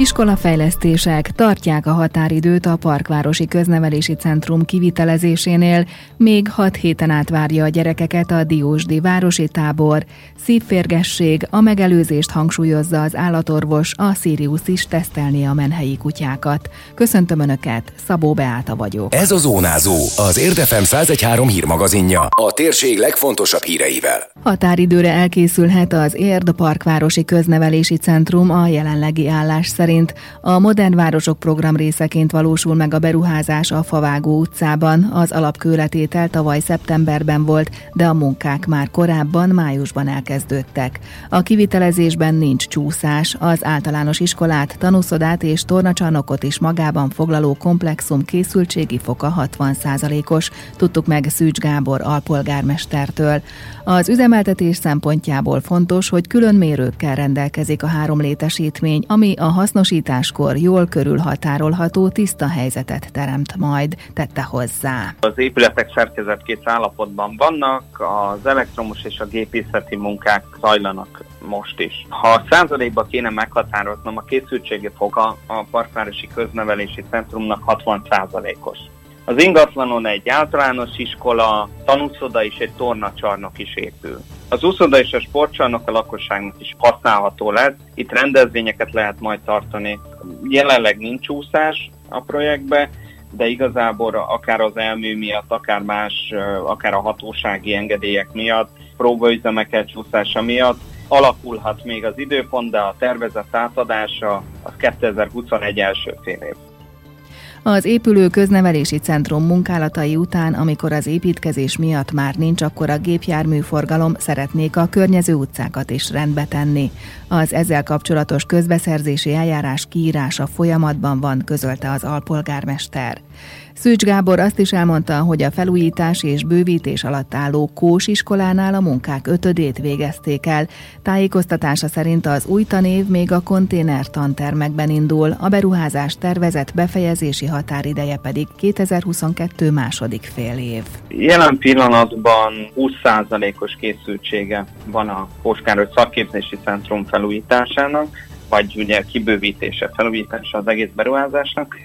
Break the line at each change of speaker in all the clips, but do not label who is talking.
Iskolafejlesztések tartják a határidőt a Parkvárosi Köznevelési Centrum kivitelezésénél, még hat héten át várja a gyerekeket a Diósdi Városi Tábor. Szívférgesség, a megelőzést hangsúlyozza az állatorvos, a Sirius is tesztelni a menhelyi kutyákat. Köszöntöm Önöket, Szabó Beáta vagyok.
Ez a Zónázó, az Érdefem 113 hírmagazinja, a térség legfontosabb híreivel.
Határidőre elkészülhet az Érd Parkvárosi Köznevelési Centrum a jelenlegi állás szerint szerint a Modern Városok program részeként valósul meg a beruházás a Favágó utcában. Az alapkőletétel tavaly szeptemberben volt, de a munkák már korábban, májusban elkezdődtek. A kivitelezésben nincs csúszás, az általános iskolát, tanúszodát és tornacsarnokot is magában foglaló komplexum készültségi foka 60%-os, tudtuk meg Szűcs Gábor alpolgármestertől. Az üzemeltetés szempontjából fontos, hogy külön mérőkkel rendelkezik a három létesítmény, ami a hasznos hasznosításkor jól körülhatárolható tiszta helyzetet teremt majd, tette hozzá.
Az épületek szerkezetkész állapotban vannak, az elektromos és a gépészeti munkák zajlanak most is. Ha százalékba kéne meghatároznom, a készültségi foka a Parkvárosi Köznevelési Centrumnak 60 százalékos. Az ingatlanon egy általános iskola, tanúszoda és egy tornacsarnok is épül. Az úszoda és a sportcsarnok a lakosságnak is használható lesz. Itt rendezvényeket lehet majd tartani. Jelenleg nincs úszás a projektbe, de igazából akár az elmű miatt, akár más, akár a hatósági engedélyek miatt, próbaüzemeket csúszása miatt alakulhat még az időpont, de a tervezett átadása az 2021 első fél év.
Az épülő köznevelési centrum munkálatai után, amikor az építkezés miatt már nincs akkor a gépjárműforgalom, szeretnék a környező utcákat is rendbe tenni. Az ezzel kapcsolatos közbeszerzési eljárás kiírása folyamatban van, közölte az alpolgármester. Szűcs Gábor azt is elmondta, hogy a felújítás és bővítés alatt álló Kós iskolánál a munkák ötödét végezték el. Tájékoztatása szerint az új tanév még a konténer tantermekben indul, a beruházás tervezett befejezési határideje pedig 2022 második fél év.
Jelen pillanatban 20%-os készültsége van a Kóskároly szakképzési centrum felújításának, vagy ugye kibővítése, felújítása az egész beruházásnak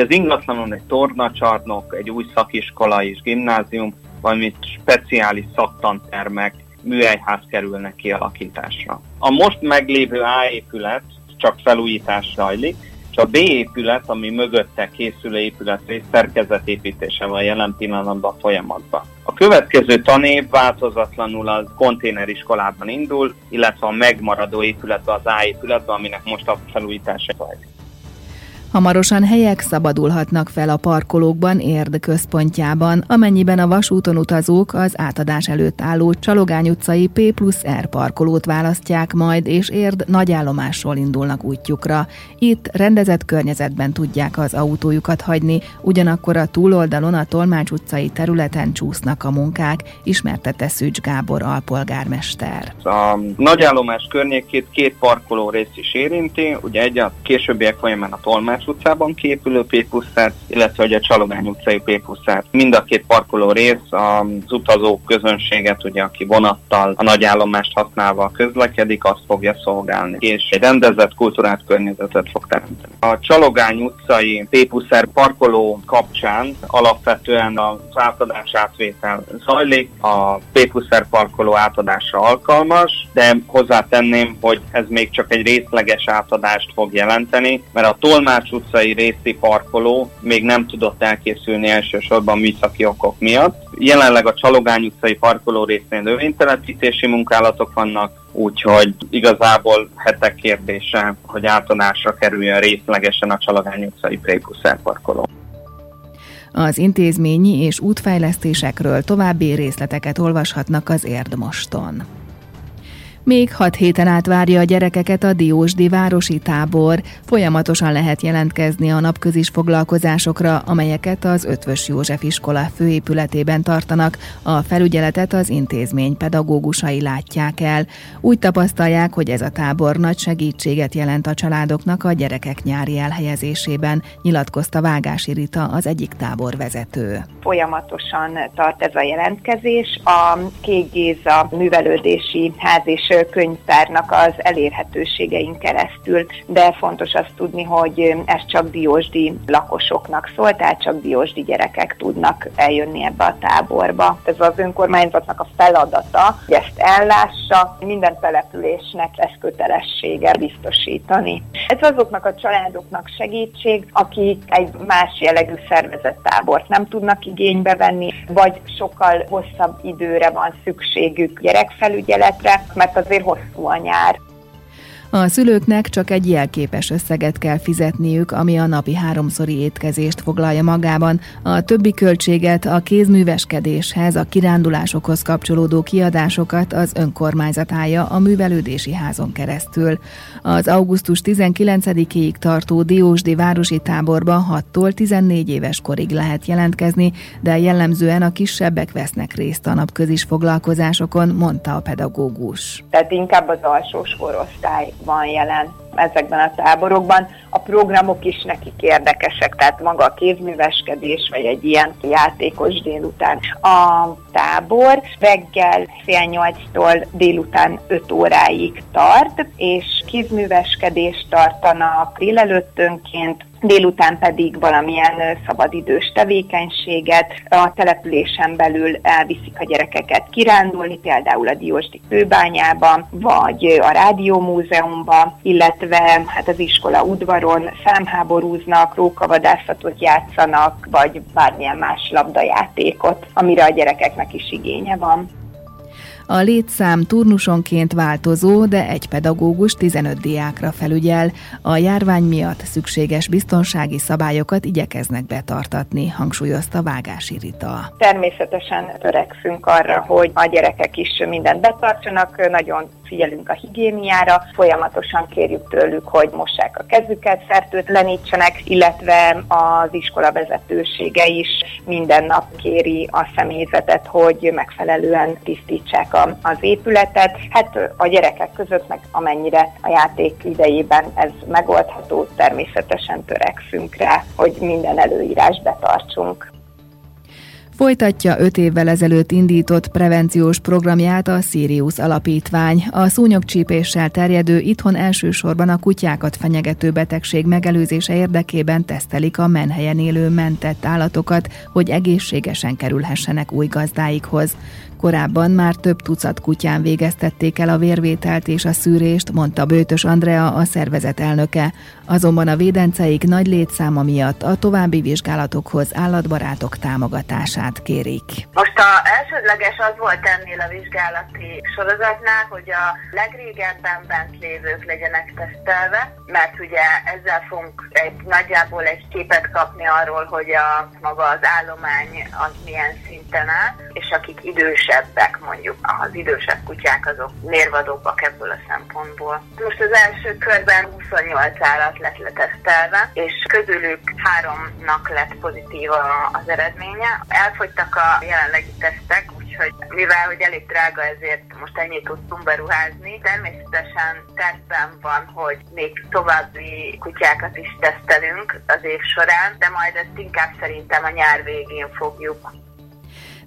az ingatlanon egy tornacsarnok, egy új szakiskola és gimnázium, valamint speciális szaktantermek, műhelyház kerülnek kialakításra. A most meglévő A épület csak felújítás zajlik, és a B épület, ami mögötte készülő épület rész szerkezetépítése van jelen pillanatban folyamatban. A következő tanév változatlanul az konténeriskolában indul, illetve a megmaradó épületben, az A épületben, aminek most a felújítása zajlik.
Hamarosan helyek szabadulhatnak fel a parkolókban Érd központjában, amennyiben a vasúton utazók az átadás előtt álló Csalogány utcai P plusz R parkolót választják majd, és Érd nagyállomásról indulnak útjukra. Itt rendezett környezetben tudják az autójukat hagyni, ugyanakkor a túloldalon a Tolmács utcai területen csúsznak a munkák, ismertette Szűcs Gábor alpolgármester.
A nagyállomás környékét két parkoló rész is érinti, ugye egy a későbbiek folyamán a Tolmács Tamás utcában képülő P illetve hogy a Csalogány utcai P Mind a két parkoló rész az utazók közönséget, ugye, aki vonattal a nagyállomást használva közlekedik, azt fogja szolgálni, és egy rendezett kultúrát környezetet fog teremteni. A Csalogány utcai P parkoló kapcsán alapvetően az átadás átvétel zajlik, a P parkoló átadásra alkalmas, de hozzátenném, hogy ez még csak egy részleges átadást fog jelenteni, mert a Tolmács utcai részi parkoló még nem tudott elkészülni elsősorban műszaki okok miatt. Jelenleg a Csalogány utcai parkoló részén növénytelepítési munkálatok vannak, úgyhogy igazából hetek kérdése, hogy átadásra kerüljön részlegesen a Csalogány utcai Prékuszer parkoló.
Az intézményi és útfejlesztésekről további részleteket olvashatnak az Érdmoston. Még hat héten át várja a gyerekeket a Diósdi városi tábor. Folyamatosan lehet jelentkezni a napközis foglalkozásokra, amelyeket az Ötvös József iskola főépületében tartanak. A felügyeletet az intézmény pedagógusai látják el. Úgy tapasztalják, hogy ez a tábor nagy segítséget jelent a családoknak a gyerekek nyári elhelyezésében, nyilatkozta Vágási Rita, az egyik tábor vezető.
Folyamatosan tart ez a jelentkezés. A Kék Géza művelődési ház és könyvtárnak az elérhetőségein keresztül, de fontos azt tudni, hogy ez csak diósdi lakosoknak szól, tehát csak diósdi gyerekek tudnak eljönni ebbe a táborba. Ez az önkormányzatnak a feladata, hogy ezt ellássa, minden településnek lesz kötelessége biztosítani. Ez azoknak a családoknak segítség, akik egy más jellegű szervezett tábort nem tudnak igénybe venni, vagy sokkal hosszabb időre van szükségük gyerekfelügyeletre, mert azért hosszú a nyár.
A szülőknek csak egy jelképes összeget kell fizetniük, ami a napi háromszori étkezést foglalja magában. A többi költséget a kézműveskedéshez, a kirándulásokhoz kapcsolódó kiadásokat az önkormányzat állja a művelődési házon keresztül. Az augusztus 19-ig tartó Diósdi városi táborba 6-tól 14 éves korig lehet jelentkezni, de jellemzően a kisebbek vesznek részt a napközis foglalkozásokon, mondta a pedagógus.
Tehát inkább az alsós korosztály van jelen ezekben a táborokban. A programok is nekik érdekesek, tehát maga a kézműveskedés, vagy egy ilyen játékos délután. A tábor reggel fél nyolctól délután öt óráig tart, és kézműveskedést tartanak délelőttönként, délután pedig valamilyen szabadidős tevékenységet. A településen belül elviszik a gyerekeket kirándulni, például a Diósdi kőbányába, vagy a Rádiómúzeumba, illetve hát az iskola udvaron számháborúznak, rókavadászatot játszanak, vagy bármilyen más labdajátékot, amire a gyerekeknek is igénye van.
A létszám turnusonként változó, de egy pedagógus 15 diákra felügyel. A járvány miatt szükséges biztonsági szabályokat igyekeznek betartatni, hangsúlyozta Vágási Rita.
Természetesen törekszünk arra, hogy a gyerekek is mindent betartsanak, nagyon figyelünk a higiéniára, folyamatosan kérjük tőlük, hogy mossák a kezüket, fertőtlenítsenek, illetve az iskola vezetősége is minden nap kéri a személyzetet, hogy megfelelően tisztítsák a, az épületet. Hát a gyerekek között meg amennyire a játék idejében ez megoldható, természetesen törekszünk rá, hogy minden előírás betartsunk.
Folytatja öt évvel ezelőtt indított prevenciós programját a Sirius Alapítvány. A szúnyogcsípéssel terjedő itthon elsősorban a kutyákat fenyegető betegség megelőzése érdekében tesztelik a menhelyen élő mentett állatokat, hogy egészségesen kerülhessenek új gazdáikhoz. Korábban már több tucat kutyán végeztették el a vérvételt és a szűrést, mondta Bőtös Andrea, a szervezet elnöke. Azonban a védenceik nagy létszáma miatt a további vizsgálatokhoz állatbarátok támogatását kérik.
Most a elsődleges az volt ennél a vizsgálati sorozatnál, hogy a legrégebben bent lévők legyenek tesztelve, mert ugye ezzel fogunk egy nagyjából egy képet kapni arról, hogy a maga az állomány az milyen szinten áll, és akik idős idősebbek, mondjuk az idősebb kutyák azok mérvadóbbak ebből a szempontból. Most az első körben 28 állat lett letesztelve, és közülük háromnak lett pozitív az eredménye. Elfogytak a jelenlegi tesztek, úgyhogy mivel hogy elég drága, ezért most ennyit tudtunk beruházni. Természetesen tervben van, hogy még további kutyákat is tesztelünk az év során, de majd ezt inkább szerintem a nyár végén fogjuk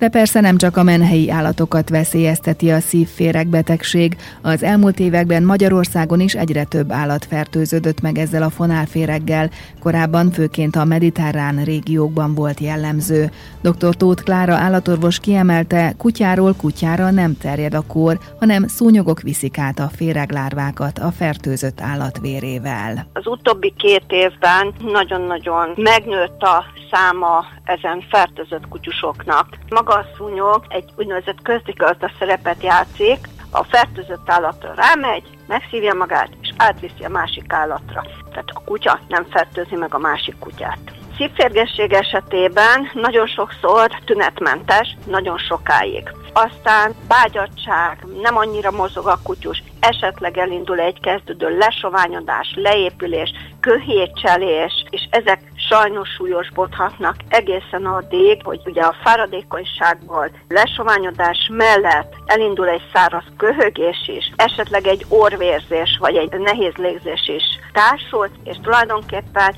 de persze nem csak a menhelyi állatokat veszélyezteti a szívféregbetegség. Az elmúlt években Magyarországon is egyre több állat fertőződött meg ezzel a fonálféreggel. Korábban főként a mediterrán régiókban volt jellemző. Dr. Tóth Klára állatorvos kiemelte, kutyáról kutyára nem terjed a kór, hanem szúnyogok viszik át a féreglárvákat a fertőzött állat vérével.
Az utóbbi két évben nagyon-nagyon megnőtt a száma ezen fertőzött kutyusoknak. Maga a szúnyog egy úgynevezett közdigazda szerepet játszik, a fertőzött állatra rámegy, megszívja magát, és átviszi a másik állatra. Tehát a kutya nem fertőzi meg a másik kutyát. szívférgesség esetében nagyon sokszor tünetmentes, nagyon sokáig. Aztán bágyadság, nem annyira mozog a kutyus, esetleg elindul egy kezdődő lesoványodás, leépülés, köhétcselés, és ezek sajnos súlyosbodhatnak egészen addig, hogy ugye a fáradékonyságból lesoványodás mellett elindul egy száraz köhögés is, esetleg egy orvérzés vagy egy nehéz légzés is társult, és tulajdonképpen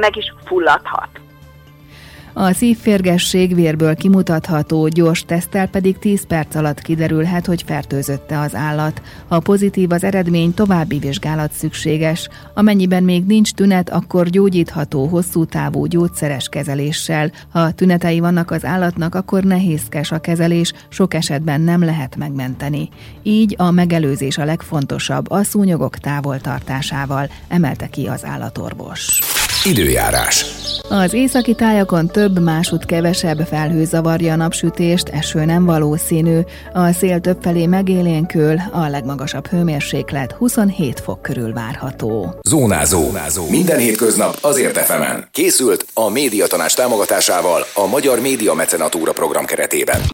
meg is fulladhat.
A szívférgesség vérből kimutatható, gyors tesztel pedig 10 perc alatt kiderülhet, hogy fertőzötte az állat. Ha pozitív az eredmény, további vizsgálat szükséges. Amennyiben még nincs tünet, akkor gyógyítható hosszú távú gyógyszeres kezeléssel. Ha tünetei vannak az állatnak, akkor nehézkes a kezelés, sok esetben nem lehet megmenteni. Így a megelőzés a legfontosabb a szúnyogok távol tartásával, emelte ki az állatorvos.
Időjárás.
Az északi tájakon több, másút kevesebb felhő zavarja a napsütést, eső nem valószínű. A szél többfelé megélénkül, a legmagasabb hőmérséklet 27 fok körül várható.
Zónázó. Zónázó. Minden hétköznap azért efemen. Készült a médiatanás támogatásával a Magyar Média Mecenatúra program keretében.